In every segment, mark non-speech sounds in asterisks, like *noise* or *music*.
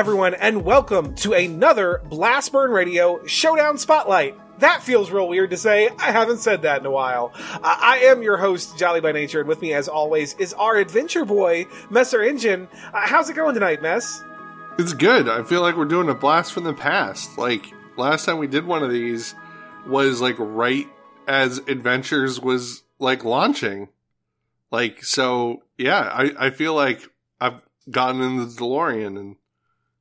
everyone, and welcome to another Blastburn Radio Showdown Spotlight. That feels real weird to say. I haven't said that in a while. Uh, I am your host, Jolly by Nature, and with me, as always, is our adventure boy, Messer Engine. Uh, how's it going tonight, Mess? It's good. I feel like we're doing a blast from the past. Like, last time we did one of these was like right as Adventures was like launching. Like, so yeah, I, I feel like I've gotten in the DeLorean and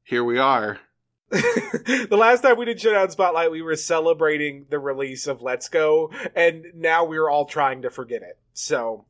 here we are. *laughs* the last time we did Showdown Spotlight, we were celebrating the release of Let's Go, and now we're all trying to forget it. So,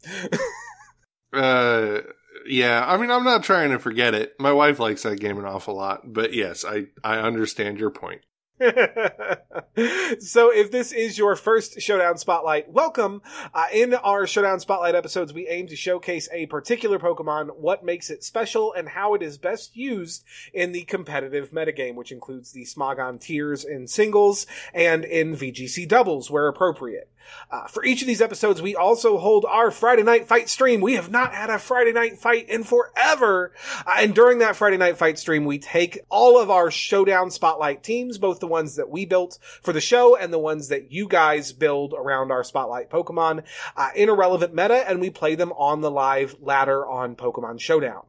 *laughs* uh, yeah, I mean, I'm not trying to forget it. My wife likes that game an awful lot, but yes, I I understand your point. *laughs* so if this is your first Showdown Spotlight, welcome. Uh, in our Showdown Spotlight episodes, we aim to showcase a particular Pokemon, what makes it special, and how it is best used in the competitive metagame, which includes the Smogon tiers in singles and in VGC doubles where appropriate. Uh, for each of these episodes, we also hold our Friday night fight stream. We have not had a Friday night fight in forever. Uh, and during that Friday night fight stream, we take all of our showdown spotlight teams, both the ones that we built for the show and the ones that you guys build around our spotlight Pokemon uh, in a relevant meta, and we play them on the live ladder on Pokemon Showdown.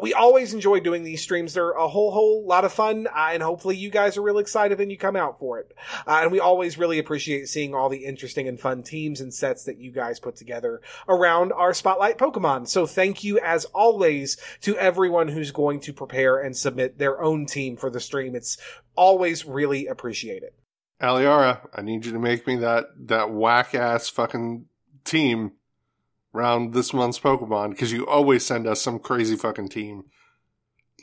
We always enjoy doing these streams. They're a whole, whole lot of fun, uh, and hopefully you guys are real excited and you come out for it. Uh, and we always really appreciate seeing all the interesting and fun teams and sets that you guys put together around our Spotlight Pokemon. So thank you as always to everyone who's going to prepare and submit their own team for the stream. It's always really appreciated. Aliara, I need you to make me that, that whack ass fucking team around this month's Pokemon because you always send us some crazy fucking team.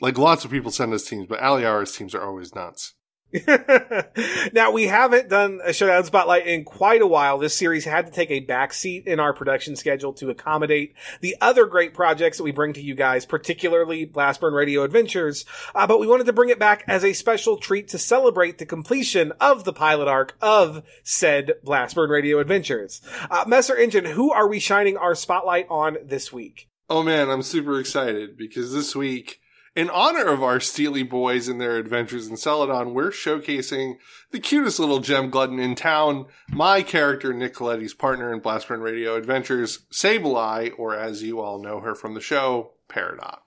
Like lots of people send us teams, but Aliara's teams are always nuts. *laughs* now we haven't done a showdown spotlight in quite a while. This series had to take a backseat in our production schedule to accommodate the other great projects that we bring to you guys, particularly Blastburn Radio Adventures. Uh, but we wanted to bring it back as a special treat to celebrate the completion of the pilot arc of said Blastburn Radio Adventures. Uh, Messer Engine, who are we shining our spotlight on this week? Oh man, I'm super excited because this week in honor of our Steely boys and their adventures in Celadon, we're showcasing the cutest little gem glutton in town, my character, Nick Coletti's partner in Blastburn Radio Adventures, Sableye, or as you all know her from the show, Peridot.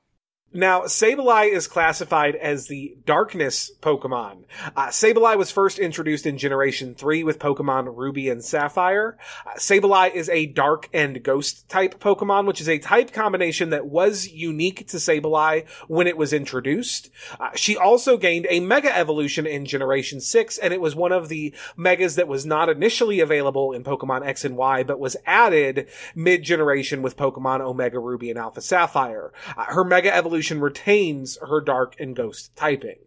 Now, Sableye is classified as the Darkness Pokemon. Uh, Sableye was first introduced in Generation 3 with Pokemon Ruby and Sapphire. Uh, Sableye is a Dark and Ghost type Pokemon, which is a type combination that was unique to Sableye when it was introduced. Uh, she also gained a Mega Evolution in Generation 6, and it was one of the Megas that was not initially available in Pokemon X and Y, but was added mid-generation with Pokemon Omega Ruby and Alpha Sapphire. Uh, her Mega Evolution evolution retains her dark and ghost typing.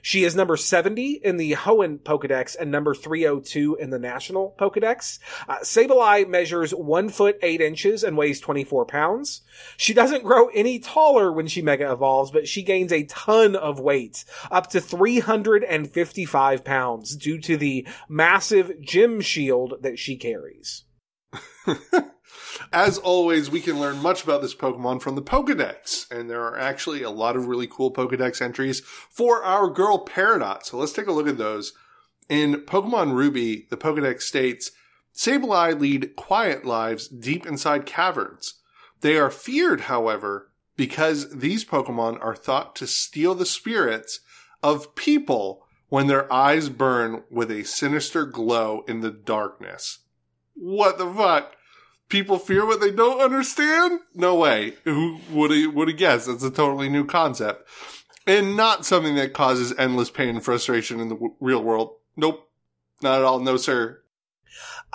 She is number 70 in the Hoenn Pokedex and number 302 in the National Pokedex. Uh, Sableye measures 1 foot 8 inches and weighs 24 pounds. She doesn't grow any taller when she mega evolves, but she gains a ton of weight, up to 355 pounds due to the massive gym shield that she carries. *laughs* As always, we can learn much about this Pokemon from the Pokedex, and there are actually a lot of really cool Pokedex entries for our girl Peridot. So let's take a look at those. In Pokemon Ruby, the Pokedex states, Sableye lead quiet lives deep inside caverns. They are feared, however, because these Pokemon are thought to steal the spirits of people when their eyes burn with a sinister glow in the darkness. What the fuck? People fear what they don't understand? No way. Who would have, would have guessed? That's a totally new concept. And not something that causes endless pain and frustration in the w- real world. Nope. Not at all. No, sir.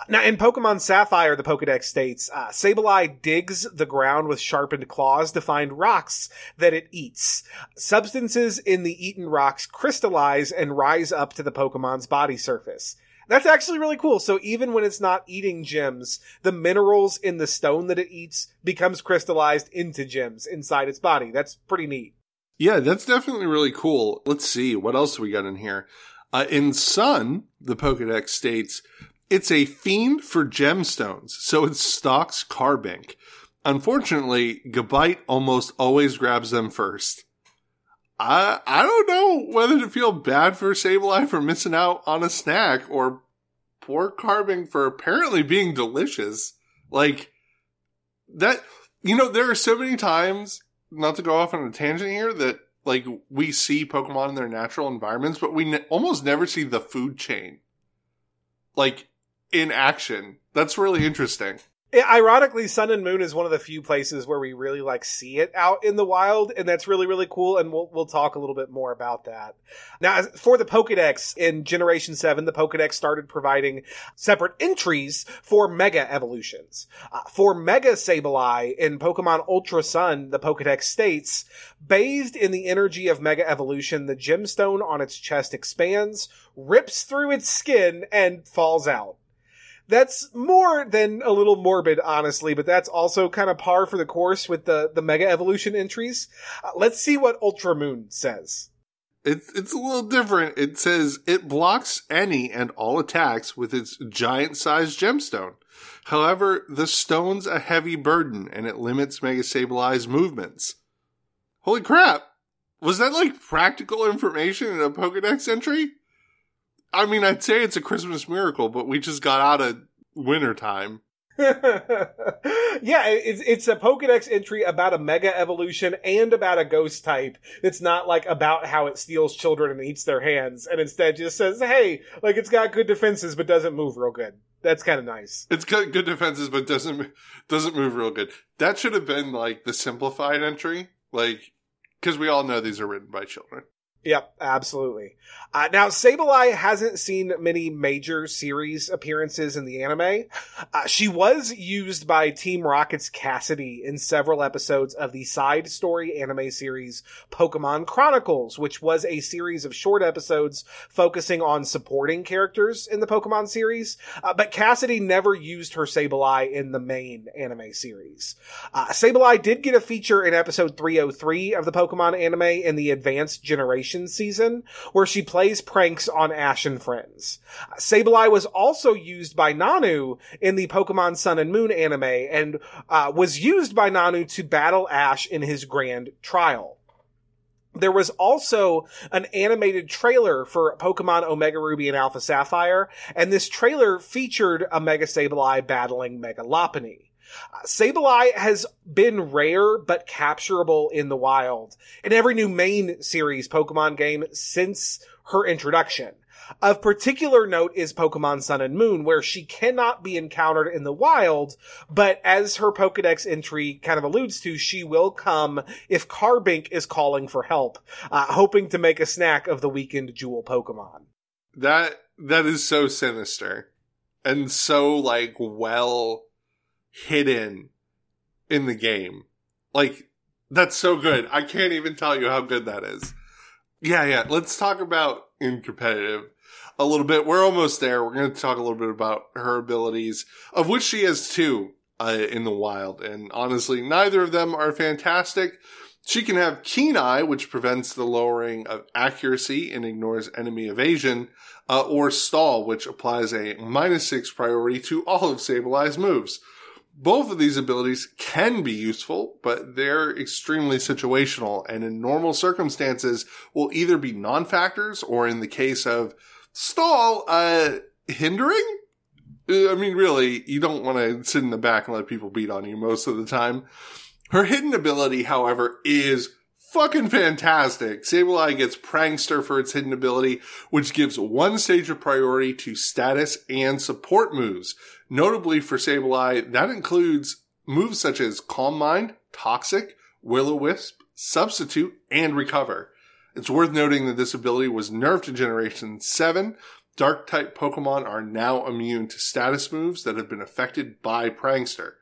Now, in Pokemon Sapphire, the Pokedex states, uh, Sableye digs the ground with sharpened claws to find rocks that it eats. Substances in the eaten rocks crystallize and rise up to the Pokemon's body surface. That's actually really cool. So even when it's not eating gems, the minerals in the stone that it eats becomes crystallized into gems inside its body. That's pretty neat. Yeah, that's definitely really cool. Let's see what else we got in here. Uh, in Sun, the Pokedex states it's a fiend for gemstones, so it stalks Carbink. Unfortunately, Gabite almost always grabs them first. I I don't know whether to feel bad for Sableye for missing out on a snack or poor Carbink for apparently being delicious. Like that, you know, there are so many times, not to go off on a tangent here, that like we see Pokemon in their natural environments, but we ne- almost never see the food chain like in action. That's really interesting. It, ironically, Sun and Moon is one of the few places where we really like see it out in the wild, and that's really really cool. And we'll we'll talk a little bit more about that. Now, for the Pokedex in Generation Seven, the Pokedex started providing separate entries for Mega evolutions. Uh, for Mega Sableye in Pokemon Ultra Sun, the Pokedex states, bathed in the energy of Mega Evolution, the gemstone on its chest expands, rips through its skin, and falls out that's more than a little morbid, honestly, but that's also kind of par for the course with the, the Mega Evolution entries. Uh, let's see what Ultra Moon says. It's, it's a little different. It says it blocks any and all attacks with its giant sized gemstone. However, the stone's a heavy burden and it limits Mega Sableye's movements. Holy crap! Was that like practical information in a Pokedex entry? I mean, I'd say it's a Christmas miracle, but we just got out of winter time. *laughs* yeah, it's it's a Pokedex entry about a mega evolution and about a ghost type. It's not like about how it steals children and eats their hands, and instead just says, "Hey, like it's got good defenses but doesn't move real good." That's kind of nice. It's got good defenses but doesn't doesn't move real good. That should have been like the simplified entry, like because we all know these are written by children. Yep, absolutely. Uh, now, Sableye hasn't seen many major series appearances in the anime. Uh, she was used by Team Rocket's Cassidy in several episodes of the side story anime series Pokemon Chronicles, which was a series of short episodes focusing on supporting characters in the Pokemon series. Uh, but Cassidy never used her Sableye in the main anime series. Uh, Sableye did get a feature in episode 303 of the Pokemon anime in the Advanced Generation season, where she plays pranks on Ash and friends. Sableye was also used by Nanu in the Pokemon Sun and Moon anime, and uh, was used by Nanu to battle Ash in his grand trial. There was also an animated trailer for Pokemon Omega Ruby and Alpha Sapphire, and this trailer featured a Mega Sableye battling Mega Lopunny. Sableye has been rare but capturable in the wild in every new main series Pokemon game since her introduction. Of particular note is Pokemon Sun and Moon, where she cannot be encountered in the wild, but as her Pokedex entry kind of alludes to, she will come if Carbink is calling for help, uh, hoping to make a snack of the weakened Jewel Pokemon. That that is so sinister and so like well hidden in the game. Like, that's so good. I can't even tell you how good that is. Yeah, yeah. Let's talk about in competitive a little bit. We're almost there. We're going to talk a little bit about her abilities, of which she has two uh, in the wild. And honestly, neither of them are fantastic. She can have Keen Eye, which prevents the lowering of accuracy and ignores enemy evasion, uh, or Stall, which applies a minus six priority to all of Sableye's moves both of these abilities can be useful, but they're extremely situational and in normal circumstances will either be non-factors or in the case of stall, uh, hindering? Uh, I mean, really, you don't want to sit in the back and let people beat on you most of the time. Her hidden ability, however, is fucking fantastic. Sableye gets Prankster for its hidden ability, which gives one stage of priority to status and support moves. Notably for Sableye, that includes moves such as Calm Mind, Toxic, Will-O-Wisp, Substitute, and Recover. It's worth noting that this ability was nerfed in Generation 7. Dark type Pokemon are now immune to status moves that have been affected by Prankster.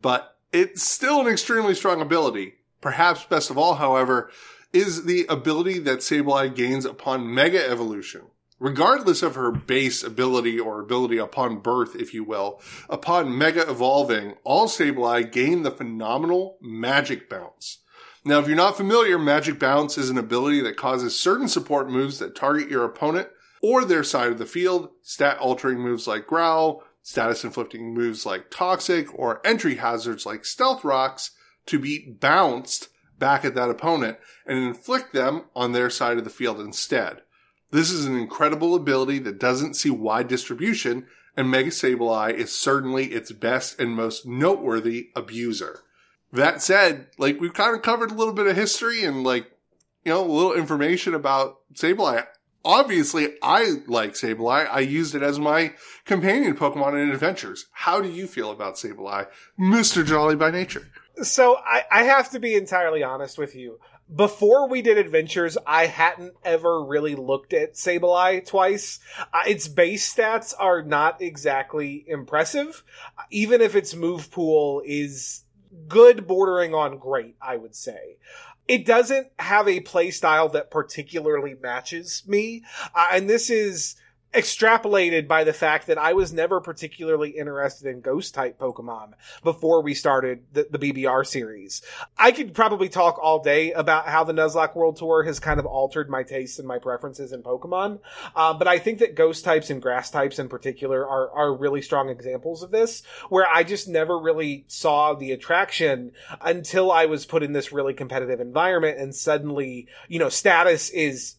But it's still an extremely strong ability. Perhaps best of all, however, is the ability that Sableye gains upon Mega Evolution. Regardless of her base ability or ability upon birth, if you will, upon Mega Evolving, all Sableye gain the phenomenal Magic Bounce. Now, if you're not familiar, Magic Bounce is an ability that causes certain support moves that target your opponent or their side of the field, stat altering moves like Growl, status inflicting moves like Toxic, or entry hazards like Stealth Rocks to be bounced back at that opponent and inflict them on their side of the field instead. This is an incredible ability that doesn't see wide distribution, and Mega Sableye is certainly its best and most noteworthy abuser. That said, like we've kind of covered a little bit of history and like, you know, a little information about Sableye. Obviously, I like Sableye. I used it as my companion Pokemon in adventures. How do you feel about Sableye, Mr. Jolly by nature? So I, I have to be entirely honest with you. Before we did adventures, I hadn't ever really looked at Sableye twice. Uh, its base stats are not exactly impressive, even if its move pool is good, bordering on great, I would say it doesn't have a play style that particularly matches me. Uh, and this is extrapolated by the fact that I was never particularly interested in ghost type Pokemon before we started the, the, BBR series. I could probably talk all day about how the Nuzlocke World Tour has kind of altered my tastes and my preferences in Pokemon. Uh, but I think that ghost types and grass types in particular are, are really strong examples of this, where I just never really saw the attraction until I was put in this really competitive environment and suddenly, you know, status is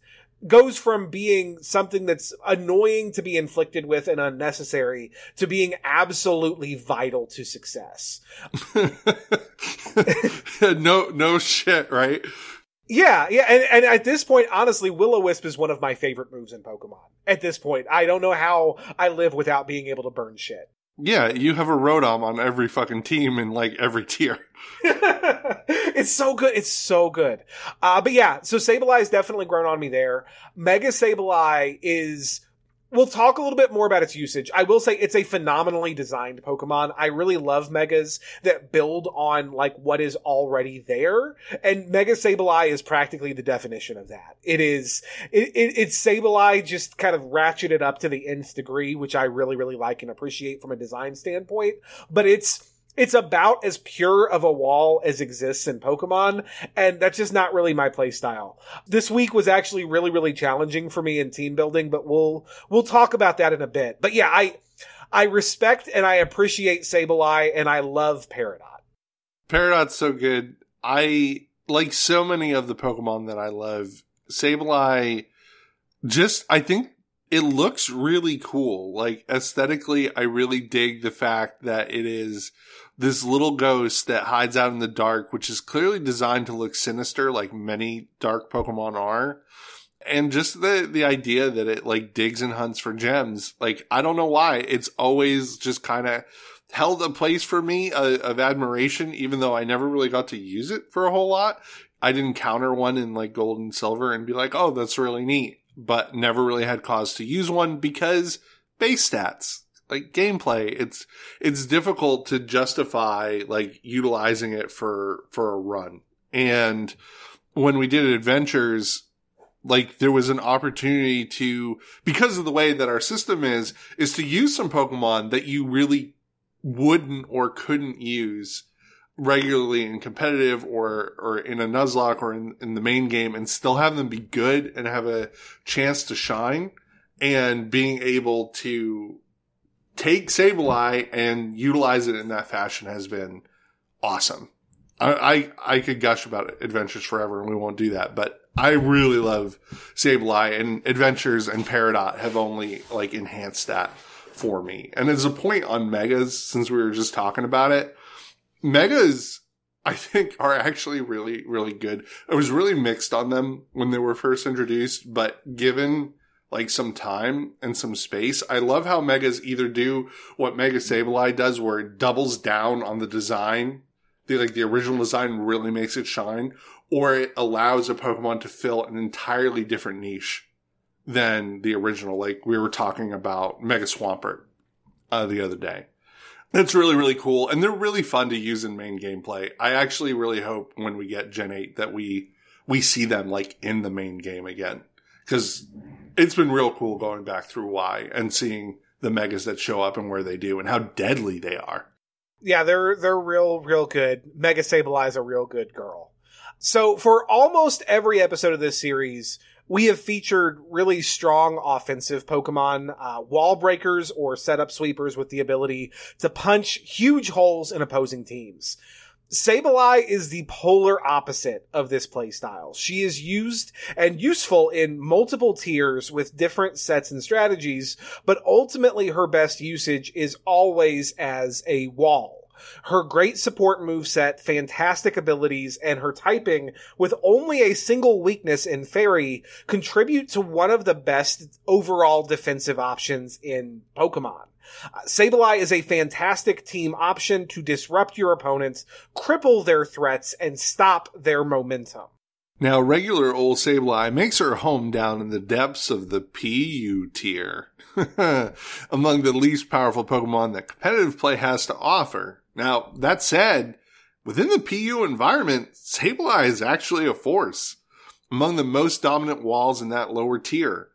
goes from being something that's annoying to be inflicted with and unnecessary to being absolutely vital to success. *laughs* no, no shit, right? Yeah, yeah, and, and at this point, honestly, Will-O-Wisp is one of my favorite moves in Pokemon. At this point, I don't know how I live without being able to burn shit. Yeah, you have a Rotom on every fucking team in like every tier. *laughs* it's so good. It's so good. Uh, but yeah, so Sableye has definitely grown on me there. Mega Sableye is We'll talk a little bit more about its usage. I will say it's a phenomenally designed Pokemon. I really love Megas that build on like what is already there. And Mega Sableye is practically the definition of that. It is, it, it, it's Sableye just kind of ratcheted up to the nth degree, which I really, really like and appreciate from a design standpoint. But it's, it's about as pure of a wall as exists in Pokemon, and that's just not really my playstyle. This week was actually really, really challenging for me in team building, but we'll we'll talk about that in a bit. But yeah, I I respect and I appreciate Sableye, and I love Peridot. Peridot's so good. I like so many of the Pokemon that I love. Sableye, just I think it looks really cool. Like aesthetically, I really dig the fact that it is this little ghost that hides out in the dark, which is clearly designed to look sinister, like many dark Pokemon are. And just the, the idea that it like digs and hunts for gems. Like, I don't know why. It's always just kind of held a place for me uh, of admiration, even though I never really got to use it for a whole lot. I didn't counter one in like gold and silver and be like, oh, that's really neat, but never really had cause to use one because base stats like gameplay it's it's difficult to justify like utilizing it for for a run. And when we did adventures like there was an opportunity to because of the way that our system is is to use some pokemon that you really wouldn't or couldn't use regularly in competitive or or in a nuzlocke or in, in the main game and still have them be good and have a chance to shine and being able to take Sableye and utilize it in that fashion has been awesome. I, I, I could gush about adventures forever and we won't do that, but I really love Sableye and adventures and Peridot have only like enhanced that for me. And as a point on megas, since we were just talking about it, megas I think are actually really, really good. I was really mixed on them when they were first introduced, but given like some time and some space. I love how Megas either do what Mega Sableye does where it doubles down on the design. The like the original design really makes it shine, or it allows a Pokemon to fill an entirely different niche than the original. Like we were talking about Mega Swampert uh, the other day. That's really, really cool. And they're really fun to use in main gameplay. I actually really hope when we get Gen 8 that we, we see them like in the main game again. Cause it's been real cool going back through Y and seeing the megas that show up and where they do and how deadly they are. Yeah, they're they're real real good. Mega Sableye is a real good girl. So for almost every episode of this series, we have featured really strong offensive Pokemon, uh, wall breakers or setup sweepers with the ability to punch huge holes in opposing teams. Sableye is the polar opposite of this playstyle. She is used and useful in multiple tiers with different sets and strategies, but ultimately her best usage is always as a wall. Her great support moveset, fantastic abilities, and her typing with only a single weakness in Fairy contribute to one of the best overall defensive options in Pokemon. Uh, Sableye is a fantastic team option to disrupt your opponents, cripple their threats, and stop their momentum. Now, regular old Sableye makes her home down in the depths of the PU tier, *laughs* among the least powerful Pokemon that competitive play has to offer. Now, that said, within the PU environment, Sableye is actually a force, among the most dominant walls in that lower tier.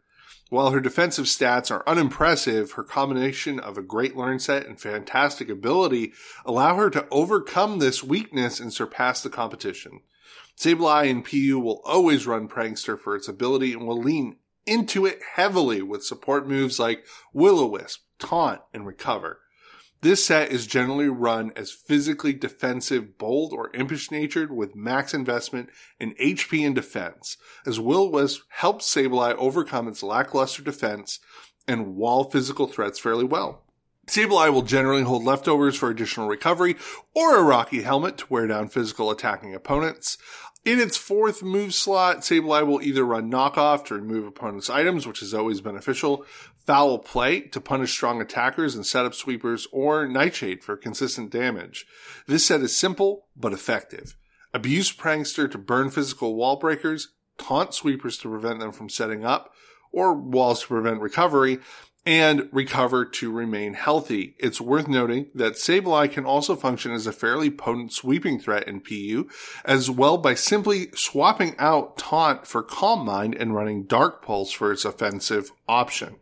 While her defensive stats are unimpressive, her combination of a great learn set and fantastic ability allow her to overcome this weakness and surpass the competition. Sableye in PU will always run Prankster for its ability and will lean into it heavily with support moves like Will-O-Wisp, Taunt, and Recover. This set is generally run as physically defensive, bold, or impish natured with max investment in HP and defense, as Will-O-Wisp helps Sableye overcome its lackluster defense and wall physical threats fairly well. Sableye will generally hold leftovers for additional recovery or a Rocky Helmet to wear down physical attacking opponents. In its fourth move slot, Sableye will either run knockoff to remove opponents' items, which is always beneficial, foul play to punish strong attackers and set up sweepers, or nightshade for consistent damage. This set is simple but effective. Abuse prankster to burn physical wall breakers, taunt sweepers to prevent them from setting up, or walls to prevent recovery, and recover to remain healthy. It's worth noting that Sableye can also function as a fairly potent sweeping threat in PU, as well by simply swapping out Taunt for Calm Mind and running Dark Pulse for its offensive option.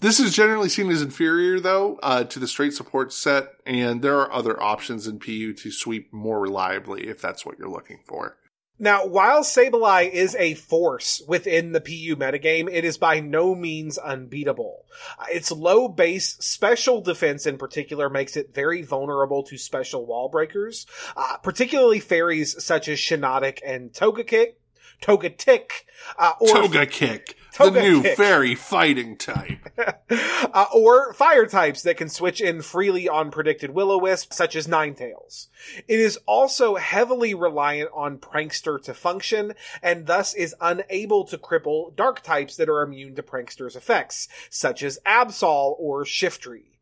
This is generally seen as inferior, though, uh, to the straight support set, and there are other options in PU to sweep more reliably if that's what you're looking for. Now, while Sableye is a force within the PU metagame, it is by no means unbeatable. Uh, its low base special defense in particular makes it very vulnerable to special wall breakers, uh, particularly fairies such as Shiinotic and Togekick, Togetic, uh, or Togekick. Toga the new kick. fairy fighting type. *laughs* uh, or fire types that can switch in freely on predicted Will-O-Wisp, such as Ninetales. It is also heavily reliant on Prankster to function, and thus is unable to cripple dark types that are immune to Prankster's effects, such as Absol or Shiftry.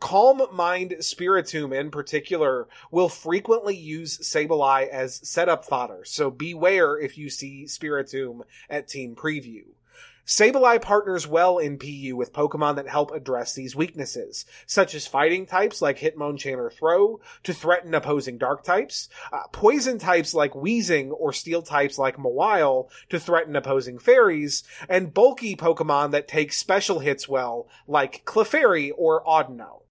Calm Mind Spiritomb in particular will frequently use Sableye as setup fodder, so beware if you see Spiritomb at Team Preview. Sableye partners well in PU with Pokemon that help address these weaknesses, such as fighting types like Hitmonchan or Throh to threaten opposing dark types, uh, poison types like Weezing or steel types like Mawile to threaten opposing fairies, and bulky Pokemon that take special hits well like Clefairy or Audino.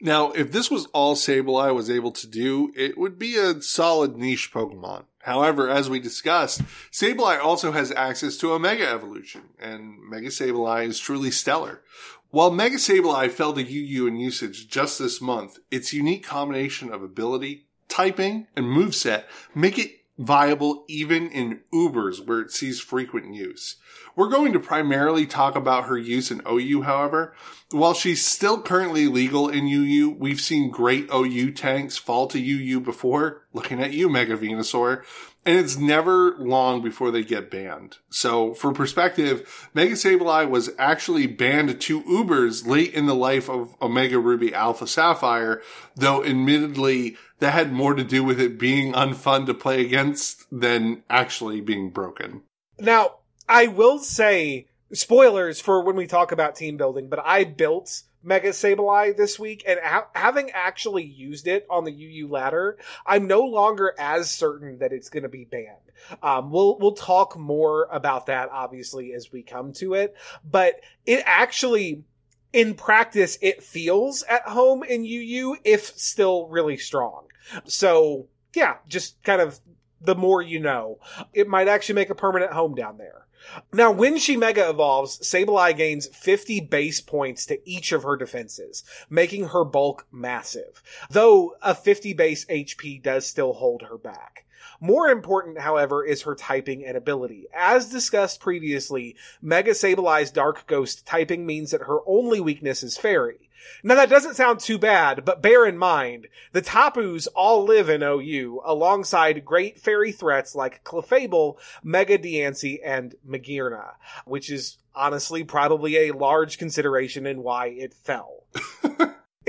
Now, if this was all Sableye was able to do, it would be a solid niche Pokemon. However, as we discussed, Sableye also has access to a Mega Evolution, and Mega Sableye is truly stellar. While Mega Sableye fell to UU in usage just this month, its unique combination of ability, typing, and moveset make it viable even in Ubers where it sees frequent use. We're going to primarily talk about her use in OU, however. While she's still currently legal in UU, we've seen great OU tanks fall to UU before, looking at you, Mega Venusaur, and it's never long before they get banned. So for perspective, Mega Sableye was actually banned to Ubers late in the life of Omega Ruby Alpha Sapphire, though admittedly that had more to do with it being unfun to play against than actually being broken. Now, I will say spoilers for when we talk about team building, but I built Mega Sableye this week, and ha- having actually used it on the UU ladder, I'm no longer as certain that it's going to be banned. Um, we'll we'll talk more about that obviously as we come to it, but it actually in practice it feels at home in UU if still really strong. So yeah, just kind of the more you know, it might actually make a permanent home down there. Now, when she Mega evolves, Sableye gains 50 base points to each of her defenses, making her bulk massive. Though a 50 base HP does still hold her back. More important, however, is her typing and ability. As discussed previously, Mega Sableye's Dark Ghost typing means that her only weakness is Fairy. Now that doesn't sound too bad, but bear in mind, the Tapus all live in OU alongside great fairy threats like Clefable, Mega Diancie, and Magearna, which is honestly probably a large consideration in why it fell.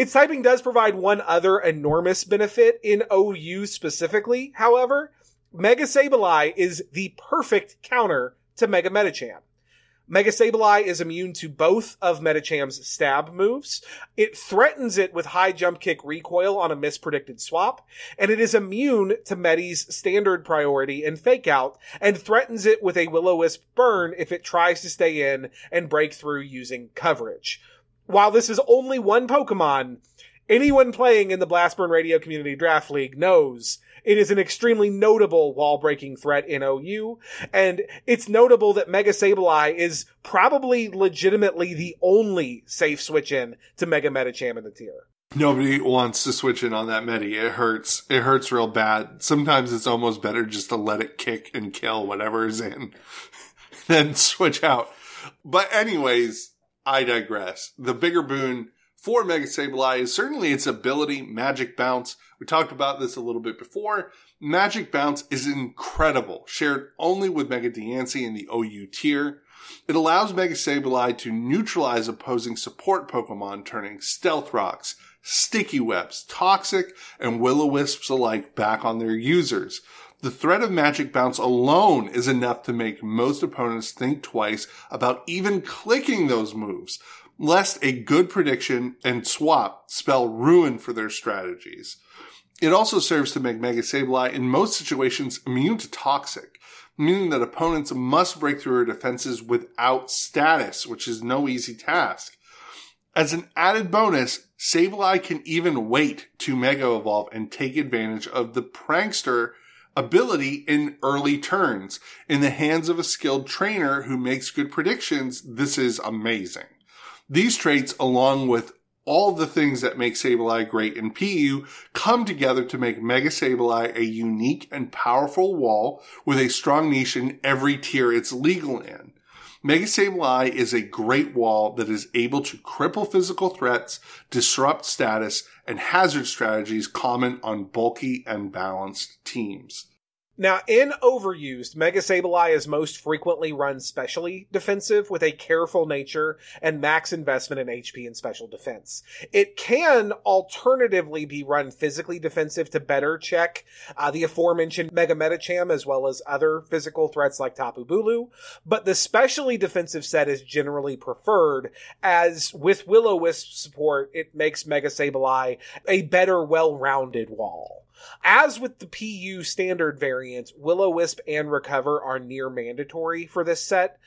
Its typing does provide one other enormous benefit in OU specifically, however. Mega Sableye is the perfect counter to Mega Medicham. Mega Sableye is immune to both of Medicham's stab moves. It threatens it with high jump kick recoil on a mispredicted swap, and it is immune to Medi's standard priority and fake out, and threatens it with a Will-O-Wisp burn if it tries to stay in and break through using coverage. While this is only one Pokemon, anyone playing in the Blastburn Radio Community Draft League knows it is an extremely notable wall breaking threat in OU, and it's notable that Mega Sableye is probably legitimately the only safe switch in to Mega Medicham in the tier. Nobody wants to switch in on that Medi. It hurts. It hurts real bad. Sometimes it's almost better just to let it kick and kill whatever is in, *laughs* then switch out. But anyways, I digress. The bigger boon for Mega Sableye is certainly its ability, Magic Bounce. We talked about this a little bit before. Magic Bounce is incredible, shared only with Mega Diancie in the OU tier. It allows Mega Sableye to neutralize opposing support Pokemon, turning Stealth Rocks, Sticky Webs, Toxic, and Will-O-Wisps alike back on their users. The threat of Magic Bounce alone is enough to make most opponents think twice about even clicking those moves lest a good prediction and swap spell ruin for their strategies. It also serves to make Mega Sableye in most situations immune to toxic, meaning that opponents must break through her defenses without status, which is no easy task. As an added bonus, Sableye can even wait to Mega Evolve and take advantage of the Prankster ability in early turns. In the hands of a skilled trainer who makes good predictions, this is amazing. These traits, along with all the things that make Sableye great in PU come together to make Mega Sableye a unique and powerful wall with a strong niche in every tier it's legal in. Mega Sableye is a great wall that is able to cripple physical threats, disrupt status, and hazard strategies common on bulky and balanced teams. Now, in overused, Mega Sableye is most frequently run specially defensive with a careful nature and max investment in HP and special defense. It can alternatively be run physically defensive to better check uh, the aforementioned Mega Medicham as well as other physical threats like Tapu Bulu, but the specially defensive set is generally preferred as with Will-O-Wisp support, it makes Mega Sableye a better well-rounded wall. As with the PU standard variant, Will-O-Wisp and Recover are near mandatory for this set,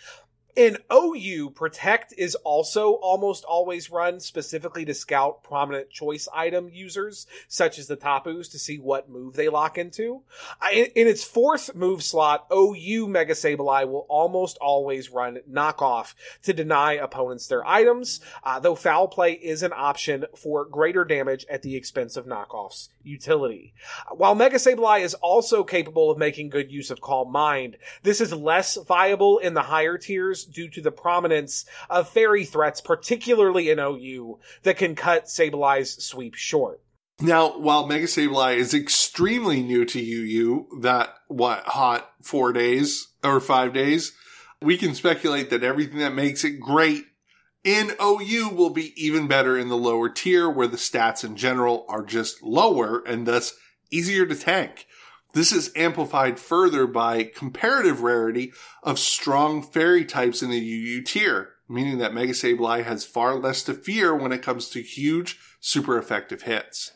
in OU, Protect is also almost always run specifically to scout prominent choice item users, such as the Tapus, to see what move they lock into. In, in its fourth move slot, OU Mega Sableye will almost always run Knockoff to deny opponents their items, uh, though Foul Play is an option for greater damage at the expense of Knockoff's utility. While Mega Sableye is also capable of making good use of Calm Mind, this is less viable in the higher tiers due to the prominence of fairy threats, particularly in OU, that can cut Sableye's sweep short. Now, while Mega Sableye is extremely new to UU, that, what, hot four days or five days, we can speculate that everything that makes it great in OU will be even better in the lower tier where the stats in general are just lower and thus easier to tank. This is amplified further by comparative rarity of strong fairy types in the UU tier, meaning that Mega Sableye has far less to fear when it comes to huge, super effective hits.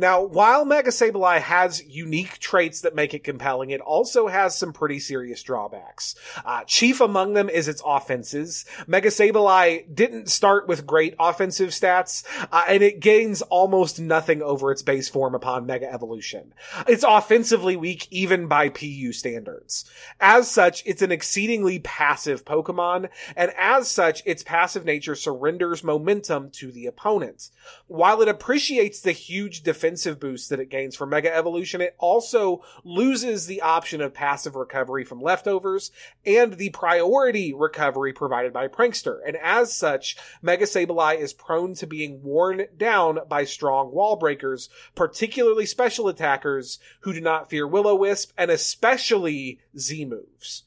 Now, while Mega Sableye has unique traits that make it compelling, it also has some pretty serious drawbacks. Uh, chief among them is its offenses. Mega Sableye didn't start with great offensive stats, uh, and it gains almost nothing over its base form upon Mega Evolution. It's offensively weak even by PU standards. As such, it's an exceedingly passive Pokemon, and as such, its passive nature surrenders momentum to the opponent. While it appreciates the huge defense defensive boost that it gains from Mega Evolution, it also loses the option of passive recovery from leftovers and the priority recovery provided by Prankster. And as such, Mega Sableye is prone to being worn down by strong wall breakers, particularly special attackers who do not fear Will-O-Wisp and especially Z moves.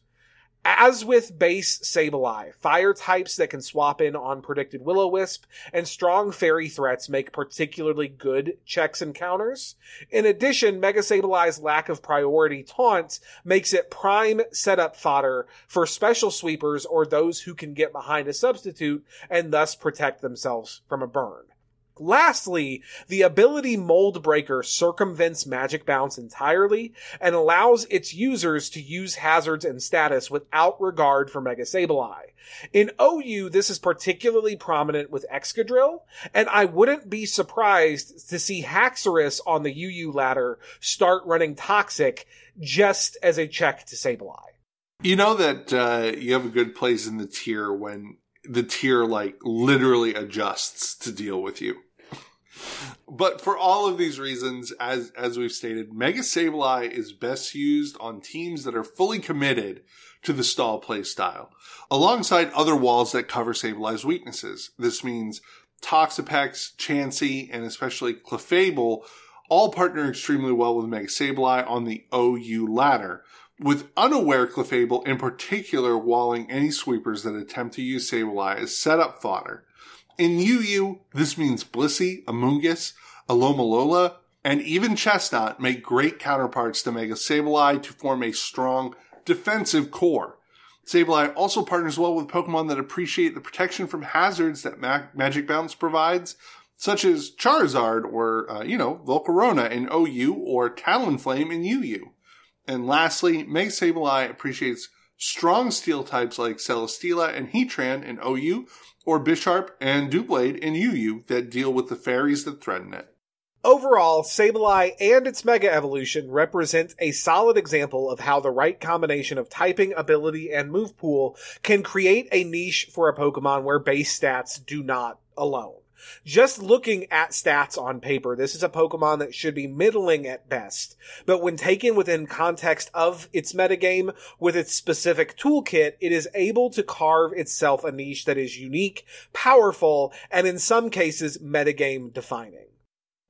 As with base Sableye, fire types that can swap in on predicted Will-O-Wisp and strong fairy threats make particularly good checks and counters. In addition, Mega Sableye's lack of priority taunt makes it prime setup fodder for special sweepers or those who can get behind a substitute and thus protect themselves from a burn. Lastly, the ability Mold Breaker circumvents Magic Bounce entirely and allows its users to use hazards and status without regard for Mega Sableye. In OU, this is particularly prominent with Excadrill, and I wouldn't be surprised to see Haxorus on the UU ladder start running Toxic just as a check to Sableye. You know that uh, you have a good place in the tier when the tier like literally adjusts to deal with you. but for all of these reasons, as as we've stated, Mega Sableye is best used on teams that are fully committed to the stall play style, alongside other walls that cover Sableye's weaknesses. This means Toxapex, Chansey, and especially Clefable all partner extremely well with Mega Sableye on the OU ladder, with unaware Clefable in particular walling any sweepers that attempt to use Sableye as setup fodder. In UU, this means Blissey, Amoonguss, Alomomola, and even Chesnaught make great counterparts to Mega Sableye to form a strong defensive core. Sableye also partners well with Pokemon that appreciate the protection from hazards that Ma- Magic Bounce provides, such as Charizard or, uh, you know, Volcarona in OU or Talonflame in UU. And lastly, Mega Sableye appreciates strong steel types like Celesteela and Heatran in OU, or Bisharp and Doublade in UU that deal with the fairies that threaten it. Overall, Sableye and its Mega Evolution represent a solid example of how the right combination of typing, ability, and move pool can create a niche for a Pokemon where base stats do not alone. Just looking at stats on paper, this is a Pokemon that should be middling at best. But when taken within context of its metagame with its specific toolkit, it is able to carve itself a niche that is unique, powerful, and in some cases metagame defining.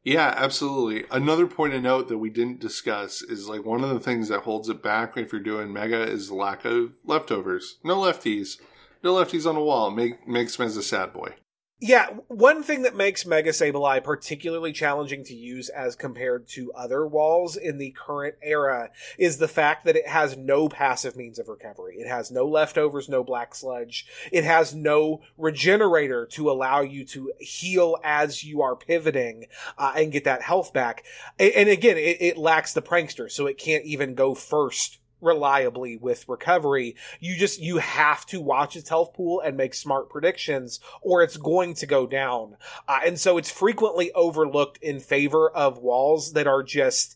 Yeah, absolutely. Another point of note that we didn't discuss is like one of the things that holds it back if you're doing mega is lack of leftovers. No lefties. No lefties on the wall. Make makes him as a sad boy. Yeah, one thing that makes Mega Sableye particularly challenging to use as compared to other walls in the current era is the fact that it has no passive means of recovery. It has no leftovers, no black sludge. It has no regenerator to allow you to heal as you are pivoting uh, and get that health back. And, again, it, it lacks the prankster, so it can't even go first reliably with recovery. You just, you have to watch its health pool and make smart predictions or it's going to go down. Uh, and so it's frequently overlooked in favor of walls that are just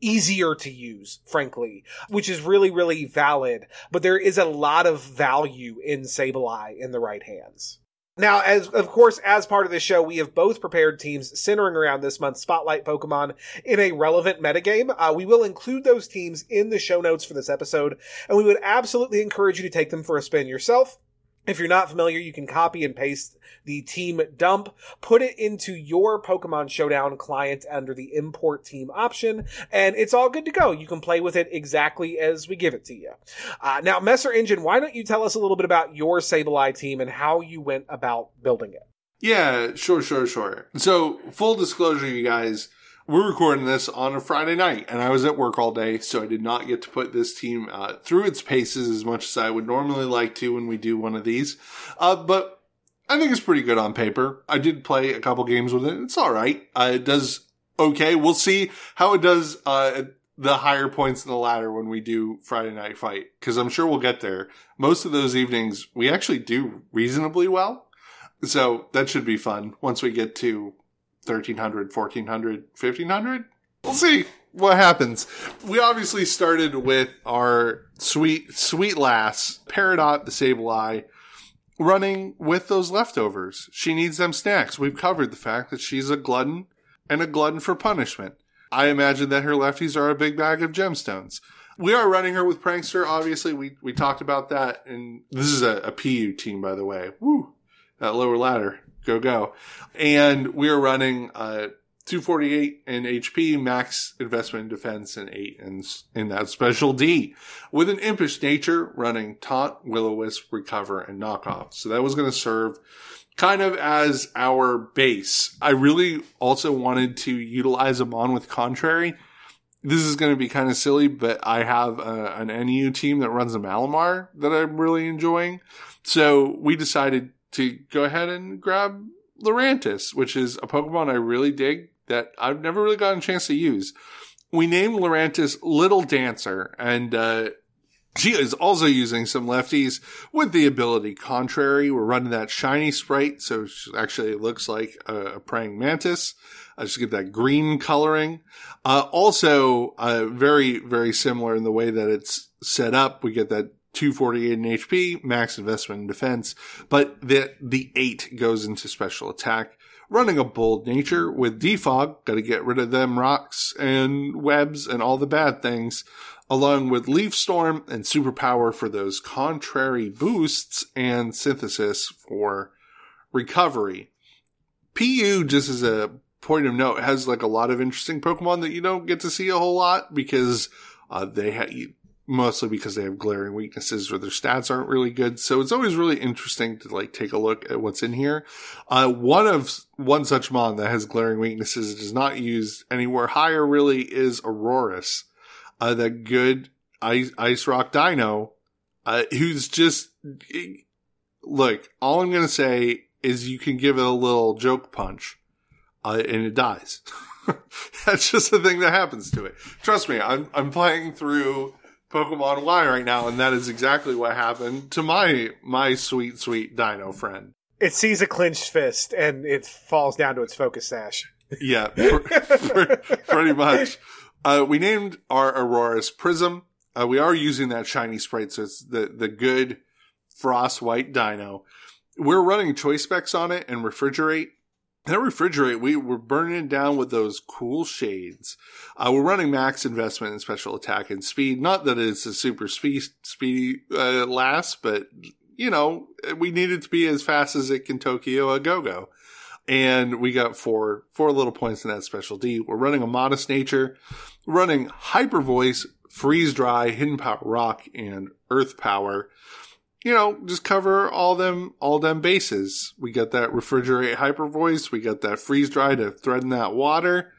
easier to use, frankly, which is really, really valid. But there is a lot of value in Sableye in the right hands. Now, as of course, as part of the show, we have both prepared teams centering around this month's Spotlight Pokemon in a relevant metagame. Uh, we will include those teams in the show notes for this episode, and we would absolutely encourage you to take them for a spin yourself. If you're not familiar, you can copy and paste the team dump, put it into your Pokemon Showdown client under the import team option, and it's all good to go. You can play with it exactly as we give it to you. Uh, now, Messer Engine, why don't you tell us a little bit about your Sableye team and how you went about building it? Yeah, sure, sure, sure. So, full disclosure, you guys, we're recording this on a Friday night, and I was at work all day, so I did not get to put this team uh, through its paces as much as I would normally like to when we do one of these. Uh, but I think it's pretty good on paper. I did play a couple games with it. It's all right. Uh, it does okay. We'll see how it does uh, the higher points in the ladder when we do Friday Night Fight, because I'm sure we'll get there. Most of those evenings, we actually do reasonably well. So that should be fun once we get to 1300, 1400, 1500. We'll see what happens. We obviously started with our sweet, sweet lass, Peridot the Sableye, running with those leftovers. She needs them snacks. We've covered the fact that she's a glutton and a glutton for punishment. I imagine that her lefties are a big bag of gemstones. We are running her with Prankster. Obviously, we, we talked about that. And this is a, a PU team, by the way. Woo! That lower ladder. Go, go. And we are running, uh, 248 in HP, max investment in defense, and 8 in, in that special D. With an impish nature, running taunt, will-o-wisp, recover, and knockoff. So that was going to serve kind of as our base. I really also wanted to utilize Amon with contrary. This is going to be kind of silly, but I have a, an NU team that runs a Malamar that I'm really enjoying. So we decided to go ahead and grab Lurantis, which is a Pokemon I really dig that I've never really gotten a chance to use. We named Lurantis Little Dancer, and uh, she is also using some lefties with the ability contrary. We're running that shiny sprite, so she actually looks like a, praying mantis. I just get that green coloring. Uh, also, uh, very, very similar in the way that it's set up. We get that 248 in HP, max investment in defense, but the, the eight goes into special attack running a bold nature with defog, gotta get rid of them rocks and webs and all the bad things, along with leaf storm and superpower for those contrary boosts and synthesis for recovery. PU, just as a point of note, has like a lot of interesting Pokemon that you don't get to see a whole lot because uh, they have mostly because they have glaring weaknesses or their stats aren't really good. So it's always really interesting to like take a look at what's in here. Uh, one of one such mon that has glaring weaknesses that is not used anywhere higher really is Aurorus, uh, that good ice, ice rock dino, uh, who's just, look, all I'm to say is you can give it a little joke punch, uh, and it dies. *laughs* That's just the thing that happens to it. Trust me, I'm, I'm playing through Pokemon Y right now, and that is exactly what happened to my my sweet sweet Dino friend. It sees a clenched fist and it falls down to its focus sash. Yeah, *laughs* pretty much. Uh, we named our Aurorus Prism. Uh, we are using that shiny sprite, so it's the the good frost white Dino. We're running choice specs on it and refrigerate that refrigerate, we were burning it down with those cool shades. Uh, we're running max investment in special attack and speed. Not that it's a super speed, speedy uh, last, but you know, we needed to be as fast as it can Tokyo a go go. And we got four, four little points in that special D. We're running a modest nature, running hyper voice, freeze dry, hidden power rock, and earth power you know, just cover all them all them bases. We got that refrigerate hyper voice, we got that freeze dry to threaten that water,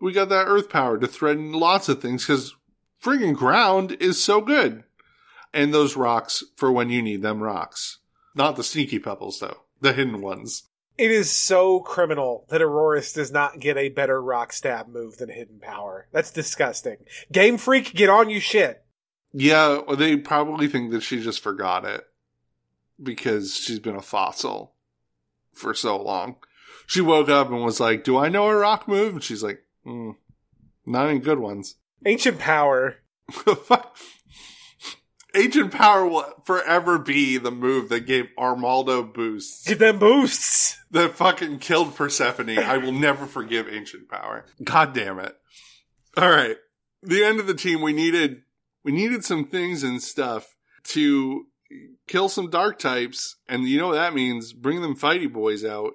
we got that earth power to threaten lots of things because friggin' ground is so good. And those rocks for when you need them rocks. Not the sneaky pebbles though, the hidden ones. It is so criminal that Aurorus does not get a better rock stab move than Hidden Power. That's disgusting. Game Freak, get on you shit. Yeah, they probably think that she just forgot it because she's been a fossil for so long. She woke up and was like, "Do I know a rock move?" And she's like, mm, "Not any good ones." Ancient power. *laughs* Ancient power will forever be the move that gave Armaldo boosts. Give them boosts. That fucking killed Persephone. I will never forgive ancient power. God damn it. All right. The end of the team, we needed we needed some things and stuff to kill some dark types, and you know what that means? Bring them fighty boys out.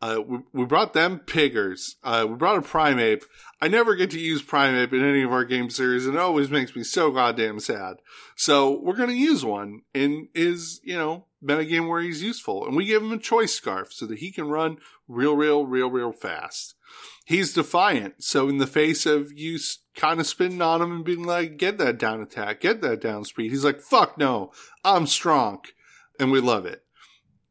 Uh, we, we, brought them piggers. Uh, we brought a Primeape. I never get to use Primeape in any of our game series, and it always makes me so goddamn sad. So we're gonna use one in is, you know, been a game where he's useful. And we give him a choice scarf so that he can run real, real, real, real fast. He's defiant. So in the face of you kind of spinning on him and being like, get that down attack, get that down speed. He's like, fuck no, I'm strong. And we love it.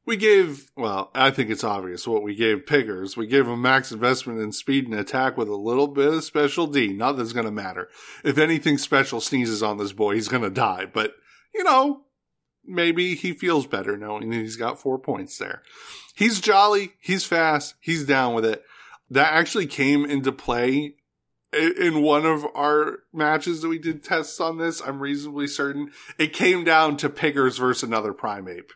We gave, well, I think it's obvious what we gave Pickers. We gave him max investment in speed and attack with a little bit of special D. Not that's going to matter. If anything special sneezes on this boy, he's going to die. But, you know, maybe he feels better knowing that he's got four points there. He's jolly. He's fast. He's down with it. That actually came into play in one of our matches that we did tests on this. I'm reasonably certain it came down to Pickers versus another Primeape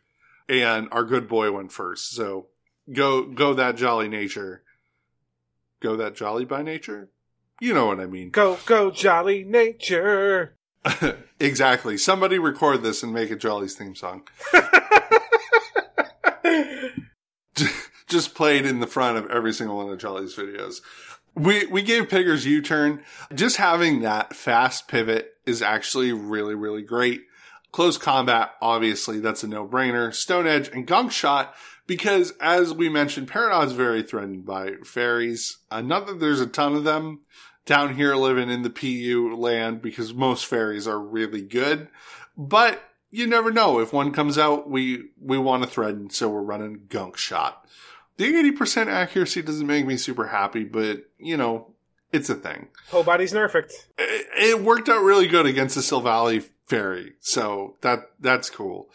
and our good boy went first. So go go that jolly nature. Go that jolly by nature? You know what I mean. Go go jolly nature. *laughs* exactly. Somebody record this and make a Jolly's theme song. *laughs* Just played in the front of every single one of Jolly's videos. We we gave Piggers U turn. Just having that fast pivot is actually really really great. Close combat, obviously, that's a no-brainer. Stone Edge and Gunk Shot, because as we mentioned, is very threatened by fairies. Uh, not that there's a ton of them down here living in the PU land, because most fairies are really good. But you never know. If one comes out, we, we want to threaten, so we're running Gunk Shot. The 80% accuracy doesn't make me super happy, but, you know, it's a thing. Whole body's perfect. It, it worked out really good against the Silvally fairy. So that, that's cool.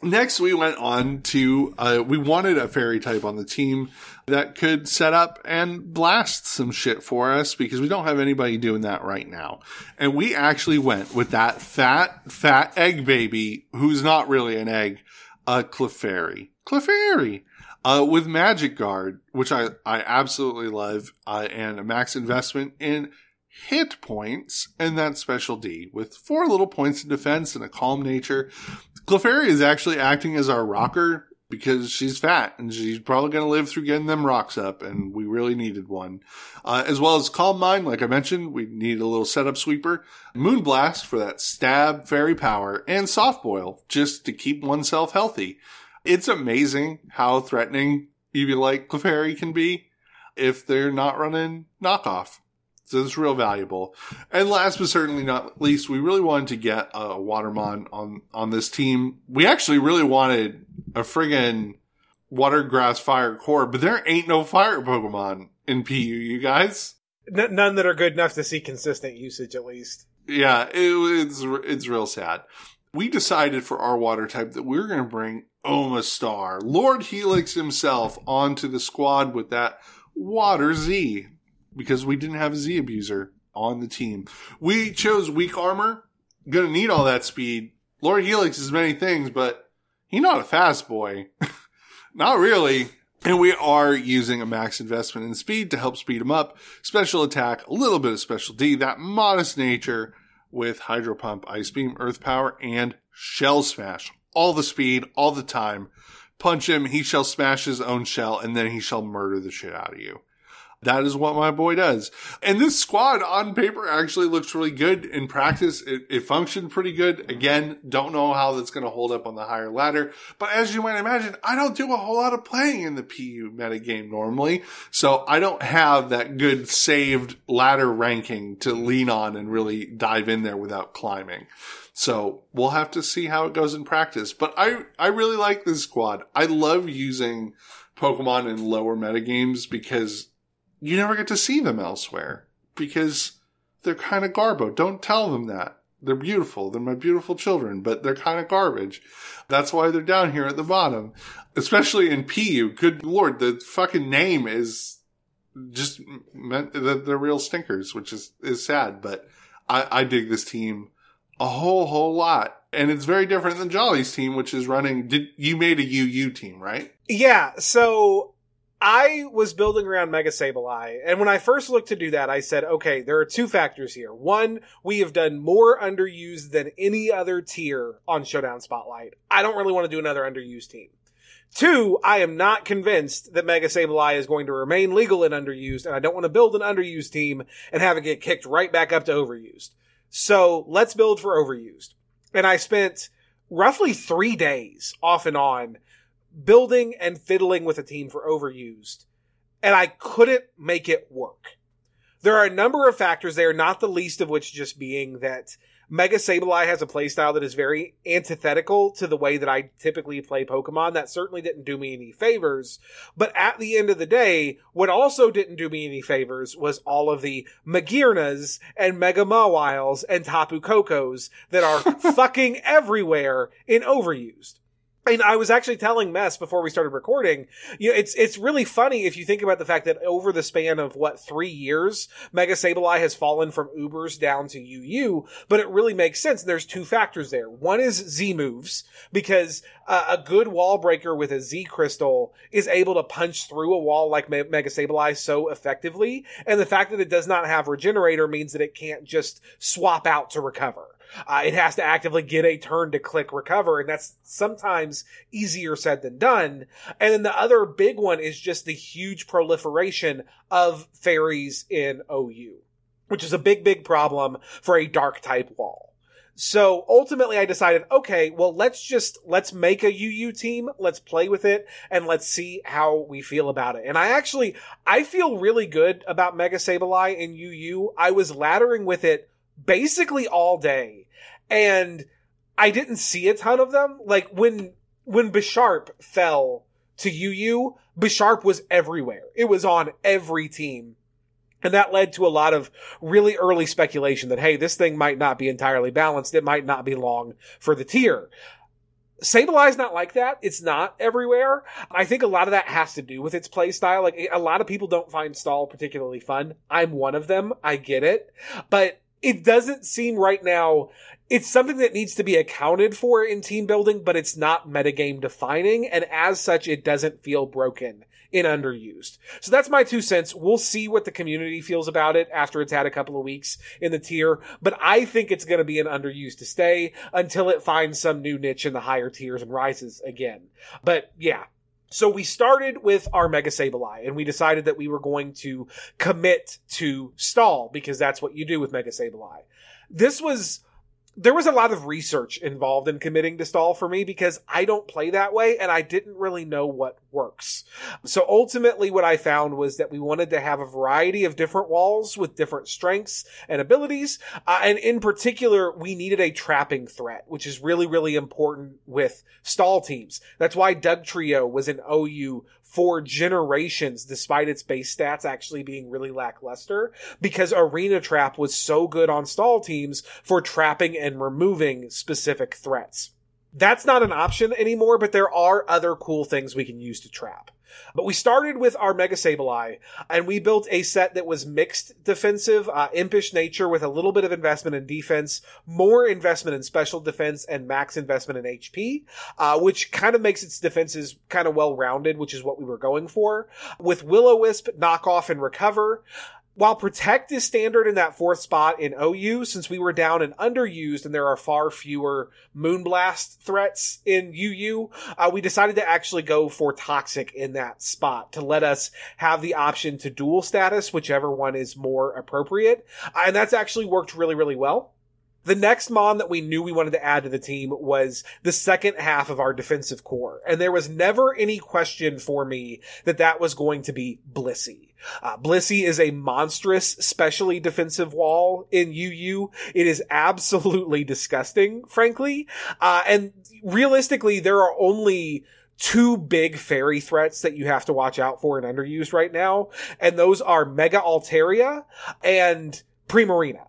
Next, we went on to, uh, we wanted a fairy type on the team that could set up and blast some shit for us because we don't have anybody doing that right now. And we actually went with that fat, fat egg baby who's not really an egg, a Clefairy. Clefairy! Uh, with Magic Guard, which I, I absolutely love, uh, and a max investment in hit points and that special D with four little points of defense and a calm nature. Clefairy is actually acting as our rocker because she's fat and she's probably going to live through getting them rocks up and we really needed one. Uh, as well as Calm Mind, like I mentioned, we need a little setup sweeper, Moonblast for that stab fairy power and Soft Boil just to keep oneself healthy. It's amazing how threatening Eviolite Clefairy can be if they're not running knockoff. So it's real valuable. And last but certainly not least, we really wanted to get a Watermon on, on this team. We actually really wanted a friggin' water grass fire core, but there ain't no fire Pokemon in PU, you guys. N- none that are good enough to see consistent usage at least. Yeah, it, it's, it's real sad. We decided for our water type that we were going to bring Omastar, Lord Helix himself, onto the squad with that Water Z because we didn't have a Z abuser on the team. We chose weak armor. Gonna need all that speed. Lord Helix is many things, but he's not a fast boy. *laughs* not really. And we are using a max investment in speed to help speed him up. Special attack, a little bit of special D, that modest nature with Hydro Pump, Ice Beam, Earth Power, and Shell Smash. All the speed, all the time. Punch him, he shall smash his own shell, and then he shall murder the shit out of you. That is what my boy does. And this squad on paper actually looks really good. In practice, it, it functioned pretty good. Again, don't know how that's going to hold up on the higher ladder. But as you might imagine, I don't do a whole lot of playing in the PU metagame normally. So I don't have that good saved ladder ranking to lean on and really dive in there without climbing. So we'll have to see how it goes in practice. But I, I really like this squad. I love using Pokemon in lower metagames because you never get to see them elsewhere because they're kind of garbo. Don't tell them that. They're beautiful. They're my beautiful children, but they're kind of garbage. That's why they're down here at the bottom, especially in PU. Good lord, the fucking name is just meant that they're real stinkers, which is, is sad, but I, I dig this team a whole, whole lot. And it's very different than Jolly's team, which is running, did, you made a UU team, right? Yeah. So I was building around Mega Sableye, and when I first looked to do that, I said, okay, there are two factors here. One, we have done more underused than any other tier on Showdown Spotlight. I don't really want to do another underused team. Two, I am not convinced that Mega Sableye is going to remain legal and underused, and I don't want to build an underused team and have it get kicked right back up to overused. So let's build for overused. And I spent roughly three days off and on building and fiddling with a team for overused, and I couldn't make it work. There are a number of factors there, not the least of which just being that Mega Sableye has a playstyle that is very antithetical to the way that I typically play Pokemon. That certainly didn't do me any favors. But at the end of the day, what also didn't do me any favors was all of the Magearnas and Mega Mawiles and Tapu Kokos that are *laughs* fucking everywhere in overused. And I was actually telling Mess before we started recording, you know, it's it's really funny if you think about the fact that over the span of what three years, Mega Sableye has fallen from Ubers down to UU, but it really makes sense. There's two factors there. One is Z moves because uh, a good wall breaker with a Z crystal is able to punch through a wall like Me- Mega Sableye so effectively, and the fact that it does not have Regenerator means that it can't just swap out to recover. Uh, it has to actively get a turn to click recover, and that's sometimes easier said than done. And then the other big one is just the huge proliferation of fairies in OU, which is a big, big problem for a dark type wall. So ultimately I decided, okay, well, let's just, let's make a UU team. Let's play with it and let's see how we feel about it. And I actually, I feel really good about Mega Sableye in UU. I was laddering with it basically all day. And I didn't see a ton of them. Like when, when Bisharp fell to UU, Bisharp was everywhere. It was on every team. And that led to a lot of really early speculation that, hey, this thing might not be entirely balanced. It might not be long for the tier. Sableye's not like that. It's not everywhere. I think a lot of that has to do with its play style. Like a lot of people don't find stall particularly fun. I'm one of them. I get it. But it doesn't seem right now it's something that needs to be accounted for in team building, but it's not metagame defining, and as such, it doesn't feel broken in underused. So that's my two cents. We'll see what the community feels about it after it's had a couple of weeks in the tier, but I think it's going to be an underused to stay until it finds some new niche in the higher tiers and rises again. But yeah, so we started with our Mega Sableye and we decided that we were going to commit to stall because that's what you do with Mega Sableye. This was there was a lot of research involved in committing to stall for me because I don't play that way and I didn't really know what works. So ultimately what I found was that we wanted to have a variety of different walls with different strengths and abilities. Uh, and in particular, we needed a trapping threat, which is really, really important with stall teams. That's why Dugtrio was an OU for generations, despite its base stats actually being really lackluster, because Arena Trap was so good on stall teams for trapping and removing specific threats. That's not an option anymore, but there are other cool things we can use to trap. But we started with our Mega Sableye, and we built a set that was mixed defensive, uh, impish nature with a little bit of investment in defense, more investment in special defense, and max investment in HP, uh, which kind of makes its defenses kind of well rounded, which is what we were going for. With Will-O-Wisp, knock off and recover, while protect is standard in that fourth spot in OU, since we were down and underused and there are far fewer Moonblast threats in UU, uh, we decided to actually go for toxic in that spot to let us have the option to dual status, whichever one is more appropriate. Uh, and that's actually worked really, really well. The next Mon that we knew we wanted to add to the team was the second half of our defensive core. And there was never any question for me that that was going to be Blissey. Uh, Blissey is a monstrous, specially defensive wall in UU. It is absolutely disgusting, frankly. Uh, and realistically, there are only two big fairy threats that you have to watch out for and underused right now. And those are Mega Altaria and Primarina.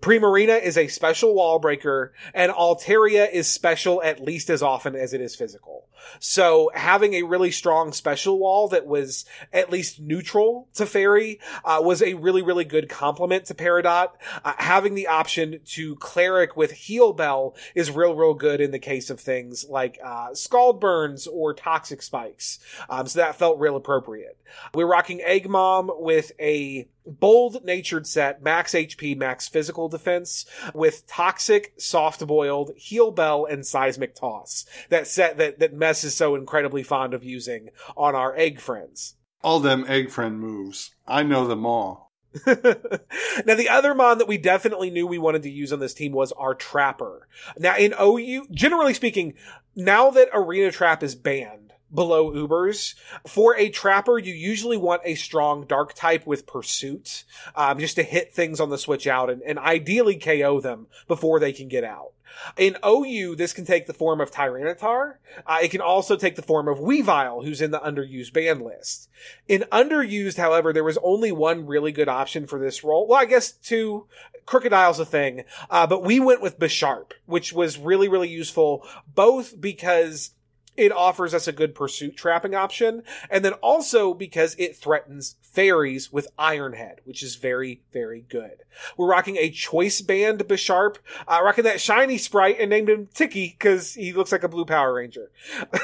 Primarina is a special wall breaker, and Altaria is special at least as often as it is physical. So having a really strong special wall that was at least neutral to Fairy uh, was a really, really good complement to Peridot. Uh, having the option to Cleric with Heal Bell is real, real good in the case of things like uh, Scald Burns or Toxic Spikes. Um, so that felt real appropriate. We're rocking Egg Mom with a bold natured set, max HP, max physical defense, with toxic, soft boiled, heal bell, and seismic toss. That set that, that Mess is so incredibly fond of using on our egg friends. All them egg friend moves. I know them all. *laughs* now the other mon that we definitely knew we wanted to use on this team was our trapper. Now in OU, generally speaking, now that Arena Trap is banned, below Ubers. For a trapper, you usually want a strong dark type with pursuit, um, just to hit things on the switch out and, and ideally KO them before they can get out. In OU, this can take the form of Tyranitar. Uh, it can also take the form of Weavile, who's in the underused ban list. In underused, however, there was only one really good option for this role. Well, I guess two. Krookodile's a thing, uh, but we went with Bisharp, which was really, really useful, both because it offers us a good pursuit trapping option, and then also because it threatens fairies with Ironhead, which is very, very good. We're rocking a choice band Bisharp, uh, rocking that shiny sprite and named him Tiki because he looks like a blue Power Ranger.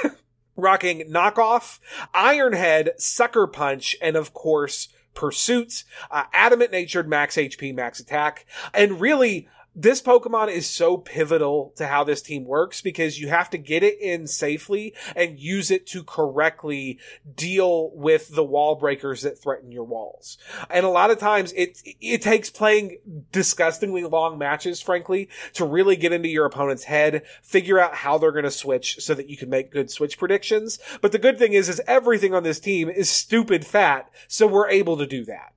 *laughs* rocking knockoff, Ironhead, Sucker Punch, and of course, Pursuit, uh, adamant natured max HP, max attack, and really this Pokemon is so pivotal to how this team works because you have to get it in safely and use it to correctly deal with the wall breakers that threaten your walls. And a lot of times it, it takes playing disgustingly long matches, frankly, to really get into your opponent's head, figure out how they're going to switch so that you can make good switch predictions. But the good thing is, is everything on this team is stupid fat. So we're able to do that.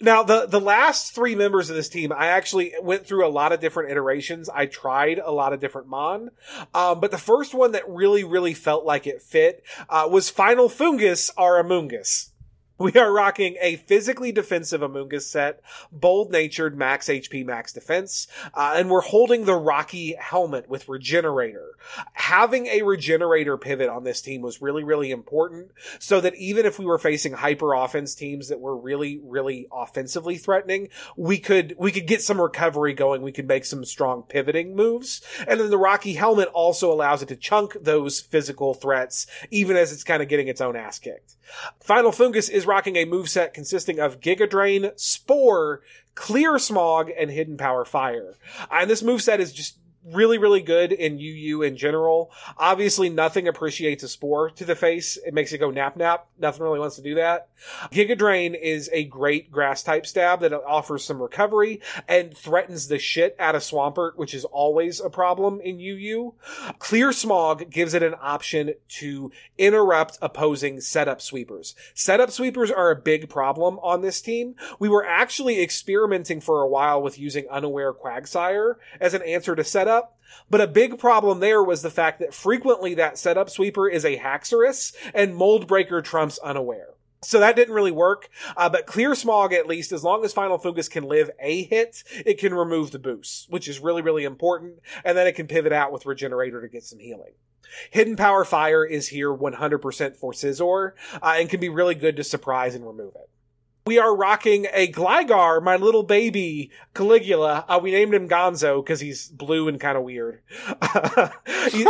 Now, the, the last three members of this team, I actually went through a lot of different iterations. I tried a lot of different Mon. Um, but the first one that really, really felt like it fit, uh, was Final Fungus or Amoonguss. We are rocking a physically defensive Amoonguss set, bold natured, max HP, max defense, uh, and we're holding the Rocky helmet with Regenerator. Having a Regenerator pivot on this team was really, really important so that even if we were facing hyper offense teams that were really, really offensively threatening, we could, we could get some recovery going. We could make some strong pivoting moves. And then the Rocky helmet also allows it to chunk those physical threats, even as it's kind of getting its own ass kicked. Final Foongus is rocking a moveset consisting of Giga Drain, Spore, Clear Smog, and Hidden Power Fire. Uh, and this moveset is just really, really good in UU in general. Obviously, nothing appreciates a spore to the face. It makes it go nap nap. Nothing really wants to do that. Giga Drain is a great grass type stab that offers some recovery and threatens the shit out of Swampert, which is always a problem in UU. Clear Smog gives it an option to interrupt opposing setup sweepers. Setup sweepers are a big problem on this team. We were actually experimenting for a while with using Unaware Quagsire as an answer to setup setup. But a big problem there was the fact that frequently that setup sweeper is a Haxorus and Mold Breaker trumps unaware. So that didn't really work. Uh, but Clear Smog, at least, as long as Final Foongus can live a hit, it can remove the boost, which is really, really important. And then it can pivot out with Regenerator to get some healing. Hidden Power Fire is here 100% for Scizor, uh, and can be really good to surprise and remove it we are rocking a Gligar, my little baby Caligula. Uh, we named him Gonzo because he's blue and kind of weird. *laughs* he,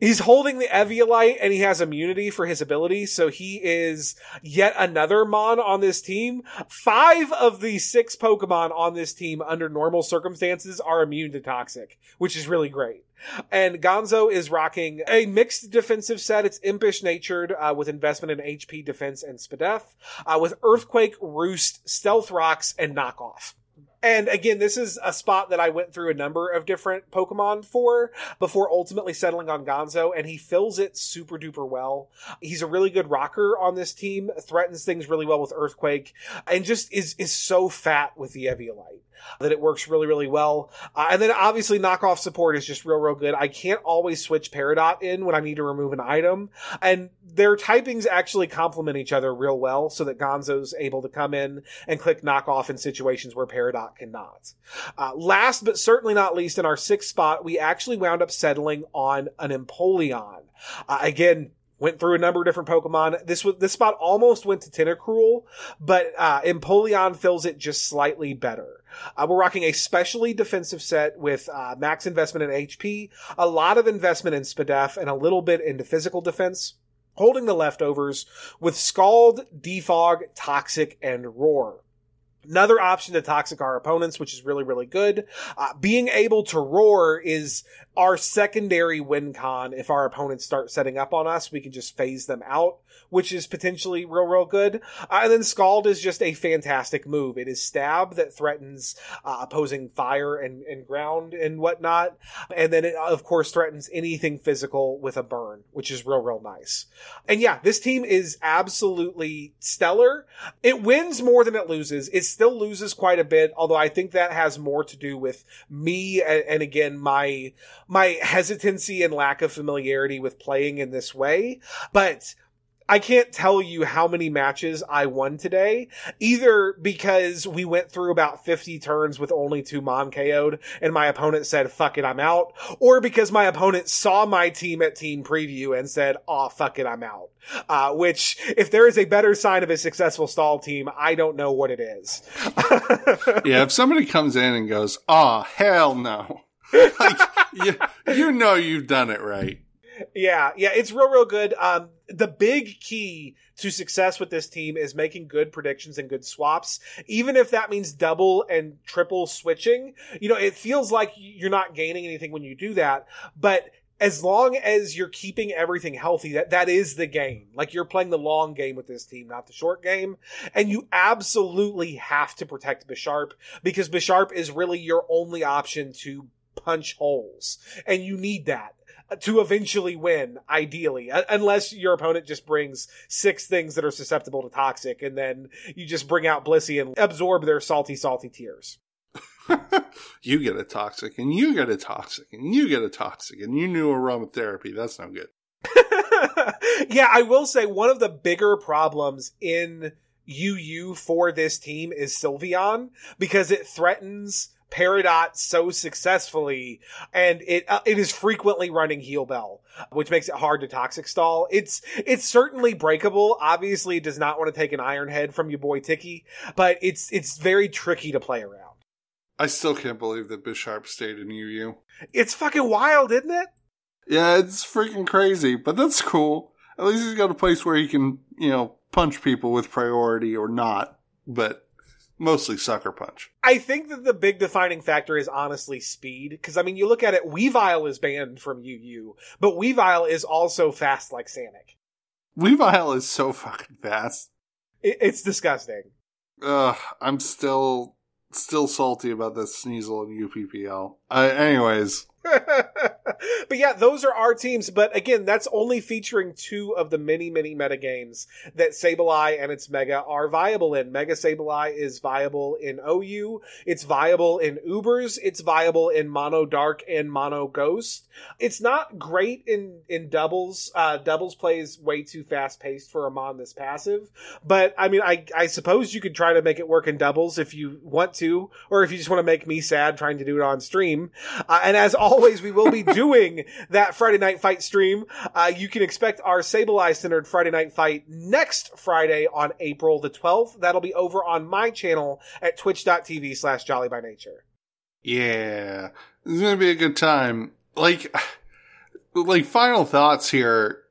he's holding the Eviolite and he has immunity for his ability, so he is yet another Mon on this team. Five of the six Pokemon on this team under normal circumstances are immune to Toxic, which is really great. And Gonzo is rocking a mixed defensive set. It's impish natured uh, with investment in HP, defense, and Spadef, uh, with Earthquake, Roost, Stealth Rocks, and Knockoff. And again, this is a spot that I went through a number of different Pokemon for before ultimately settling on Gonzo, and he fills it super duper well. He's a really good rocker on this team, threatens things really well with Earthquake, and just is is so fat with the Eviolite that it works really, really well. Uh, and then obviously knockoff support is just real, real good. I can't always switch Peridot in when I need to remove an item. And their typings actually complement each other real well so that Gonzo's able to come in and click knockoff in situations where Peridot cannot. Uh, last but certainly not least, in our sixth spot, we actually wound up settling on an Empoleon. Uh, again, went through a number of different Pokemon. This was this spot almost went to Tentacruel, but uh, Empoleon fills it just slightly better. Uh, we're rocking a specially defensive set with uh, max investment in HP, a lot of investment in Spadef, and a little bit into physical defense. Holding the leftovers with Scald, Defog, Toxic, and Roar. Another option to toxic our opponents, which is really, really good. Uh, being able to roar is our secondary win con. If our opponents start setting up on us, we can just phase them out, which is potentially real, real good. Uh, and then Scald is just a fantastic move. It is stab that threatens uh, opposing fire and, and ground and whatnot. And then it, of course, threatens anything physical with a burn, which is real, real nice. And yeah, this team is absolutely stellar. It wins more than it loses. It still loses quite a bit, although I think that has more to do with me and, and again, my, my hesitancy and lack of familiarity with playing in this way. But I can't tell you how many matches I won today, either because we went through about 50 turns with only two Mon KO'd and my opponent said, fuck it, I'm out, or because my opponent saw my team at team preview and said, oh, fuck it, I'm out. Uh, which, if there is a better sign of a successful stall team, I don't know what it is. *laughs* yeah, if somebody comes in and goes, oh, hell no. *laughs* like, you, you know you've done it right. Yeah, yeah, it's real, real good. Um, the big key to success with this team is making good predictions and good swaps, even if that means double and triple switching. You know, it feels like you're not gaining anything when you do that, but as long as you're keeping everything healthy, that, that is the game. Like you're playing the long game with this team, not the short game. And you absolutely have to protect Bisharp because Bisharp is really your only option to punch holes. And you need that to eventually win, ideally, unless your opponent just brings six things that are susceptible to toxic, and then you just bring out Blissey and absorb their salty, salty tears. *laughs* you get a toxic, and you get a toxic, and you get a toxic, and you knew aromatherapy. That's no good. *laughs* yeah, I will say one of the bigger problems in UU for this team is Sylveon because it threatens Peridot so successfully, and it uh, it is frequently running Heal Bell, which makes it hard to toxic stall. It's it's certainly breakable. Obviously, it does not want to take an Iron Head from your boy Tiki, but it's it's very tricky to play around. I still can't believe that Bisharp stayed in UU. It's fucking wild, isn't it? Yeah, it's freaking crazy, but that's cool. At least he's got a place where he can, you know, punch people with priority or not. But mostly sucker punch. I think that the big defining factor is honestly speed. Because, I mean, you look at it, Weavile is banned from UU, but Weavile is also fast like Sanic. Weavile is so fucking fast. It, it's disgusting. Ugh, I'm still still salty about this Sneasel and UPPL. Uh, anyways, *laughs* but yeah, those are our teams. But again, that's only featuring two of the many, many meta games that Sableye and its Mega are viable in. Mega Sableye is viable in OU. It's viable in Ubers. It's viable in Mono Dark and Mono Ghost. It's not great in, in doubles. Uh, doubles plays way too fast paced for a Mon this passive. But I mean, I, I suppose you could try to make it work in doubles if you want to, or if you just want to make me sad trying to do it on stream. Uh, and as all always, we will be doing that Friday night fight stream. Uh, you can expect our Sableye centered Friday night fight next Friday on April the 12th. That'll be over on my channel at twitch.tv slash jolly by nature. Yeah, it's going to be a good time. Like, *sighs* like final thoughts here.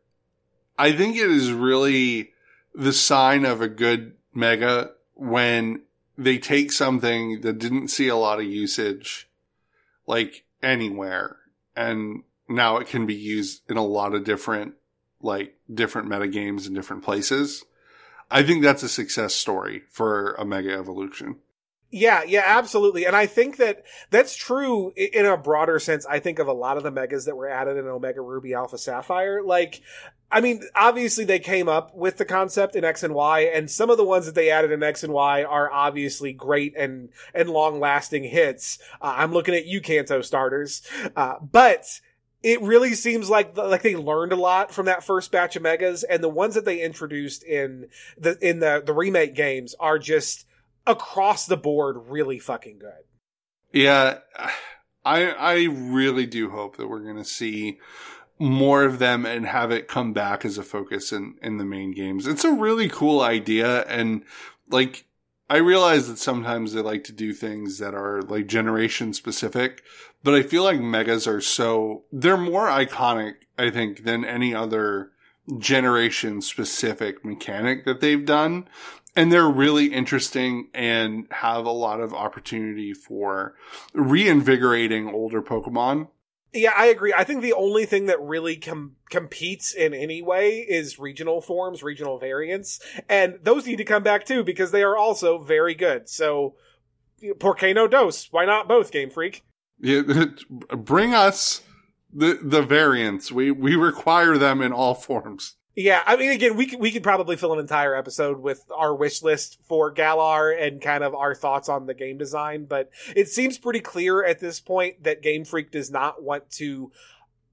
I think it is really the sign of a good mega when they take something that didn't see a lot of usage, like anywhere. And now it can be used in a lot of different, like different meta games in different places. I think that's a success story for a mega evolution. Yeah, yeah, absolutely. And I think that that's true in a broader sense. I think of a lot of the megas that were added in Omega Ruby Alpha Sapphire. Like, I mean, obviously they came up with the concept in X and Y, and some of the ones that they added in X and Y are obviously great and, and long lasting hits. Uh, I'm looking at you, Kanto starters. Uh, but, it really seems like like they learned a lot from that first batch of megas and the ones that they introduced in the in the the remake games are just across the board really fucking good. Yeah, I I really do hope that we're to see more of them and have it come back as a focus in in the main games. It's a really cool idea and like I realize that sometimes they like to do things that are like generation specific, but I feel like megas are so they're more iconic I think than any other generation specific mechanic that they've done. And they're really interesting and have a lot of opportunity for reinvigorating older Pokemon. Yeah, I agree. I think the only thing that really com- competes in any way is regional forms, regional variants, and those need to come back too because they are also very good. So, por qué no dos? Why not both, Game Freak? Yeah, *laughs* bring us the the variants. We we require them in all forms. Yeah, I mean, again, we could, we could probably fill an entire episode with our wish list for Galar and kind of our thoughts on the game design, but it seems pretty clear at this point that Game Freak does not want to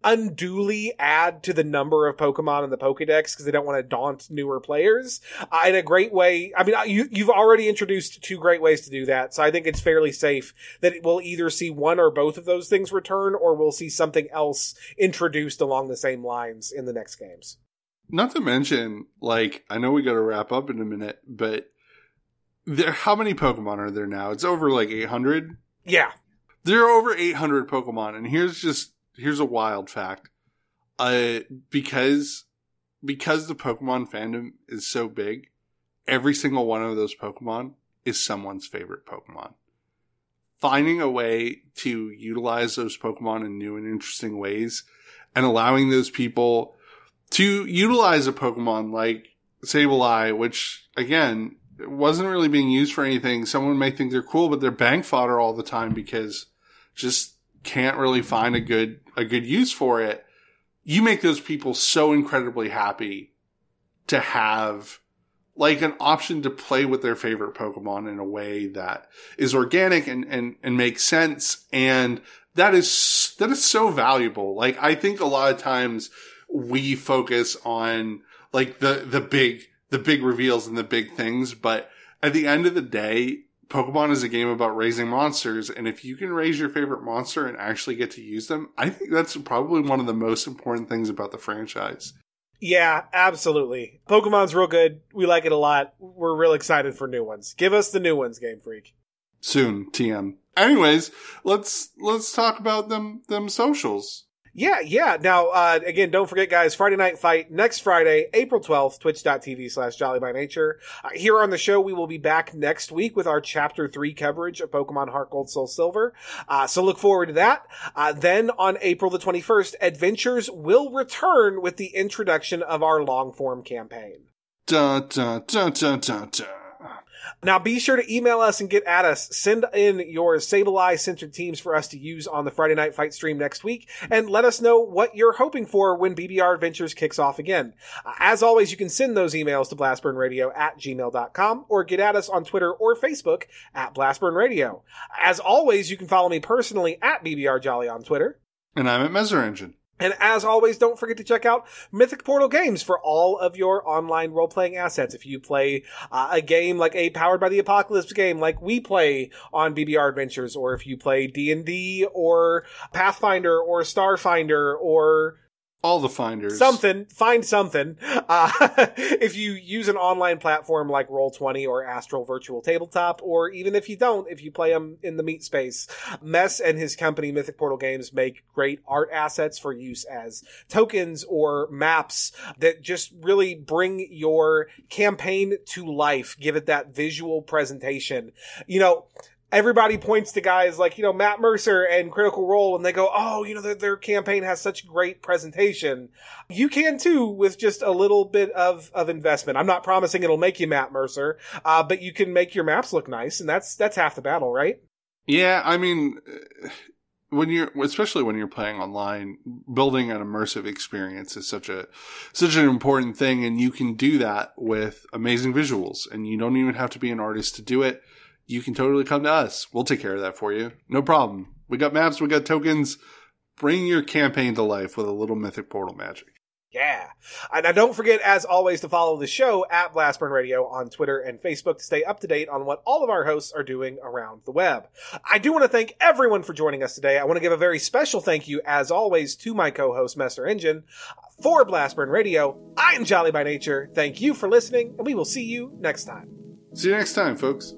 unduly add to the number of Pokemon in the Pokedex because they don't want to daunt newer players. Uh, in a great way, I mean, you, you've already introduced two great ways to do that, so I think it's fairly safe that it will either see one or both of those things return, or we'll see something else introduced along the same lines in the next games. Not to mention, like, I know we got to wrap up in a minute, but there, how many Pokemon are there now? It's over like 800. Yeah. There are over 800 Pokemon. And here's just, here's a wild fact. Uh, because, because the Pokemon fandom is so big, every single one of those Pokemon is someone's favorite Pokemon. Finding a way to utilize those Pokemon in new and interesting ways and allowing those people to utilize a Pokemon like Sableye, which again wasn't really being used for anything. Someone may think they're cool, but they're bank fodder all the time because just can't really find a good a good use for it. You make those people so incredibly happy to have like an option to play with their favorite Pokemon in a way that is organic and, and, and makes sense. And that is, that is so valuable. Like, I think a lot of times we focus on like the the big the big reveals and the big things, but at the end of the day, Pokemon is a game about raising monsters, and if you can raise your favorite monster and actually get to use them, I think that's probably one of the most important things about the franchise. Yeah, absolutely. Pokemon's real good. We like it a lot. We're real excited for new ones. Give us the new ones, Game Freak. Soon, TM. Anyways, let's let's talk about them them socials. Yeah, yeah. Now, uh, again, don't forget, guys, Friday Night Fight next Friday, April 12th, twitch.tv slash jolly by nature. Uh, here on the show, we will be back next week with our chapter three coverage of Pokemon Heart Gold Soul Silver. Uh, so look forward to that. Uh, then on April the 21st, Adventures will return with the introduction of our long form campaign. Dun, dun, dun, dun, dun, dun. Now be sure to email us and get at us. Send in your Sableye centered teams for us to use on the Friday Night Fight stream next week and let us know what you're hoping for when BBR Adventures kicks off again. As always, you can send those emails to blastburnradio at gmail.com or get at us on Twitter or Facebook at blastburnradio. As always, you can follow me personally at BBR Jolly on Twitter. And I'm at Messer Engine. And as always, don't forget to check out Mythic Portal Games for all of your online role playing assets. If you play uh, a game like a Powered by the Apocalypse game, like we play on BBR Adventures, or if you play D and D or Pathfinder or Starfinder or all the finders. Something. Find something. Uh, *laughs* if you use an online platform like Roll20 or Astral Virtual Tabletop, or even if you don't, if you play them in the meat space, Mess and his company Mythic Portal Games make great art assets for use as tokens or maps that just really bring your campaign to life, give it that visual presentation. You know, everybody points to guys like you know Matt Mercer and Critical Role, and they go, "Oh, you know their, their campaign has such great presentation." You can too with just a little bit of of investment. I'm not promising it'll make you Matt Mercer, uh, but you can make your maps look nice, and that's that's half the battle, right? Yeah, I mean. When you're, especially when you're playing online, building an immersive experience is such a, such an important thing. And you can do that with amazing visuals and you don't even have to be an artist to do it you can totally come to us. We'll take care of that for you. No problem. We got maps, we got tokens. Bring your campaign to life with a little mythic portal magic. Yeah. And now don't forget, as always, to follow the show at Blastburn Radio on Twitter and Facebook to stay up to date on what all of our hosts are doing around the web. I do want to thank everyone for joining us today. I want to give a very special thank you, as always, to my co-host, Messer Engine. For Blastburn Radio, I am Jolly by Nature. Thank you for listening, and we will see you next time. See you next time, folks.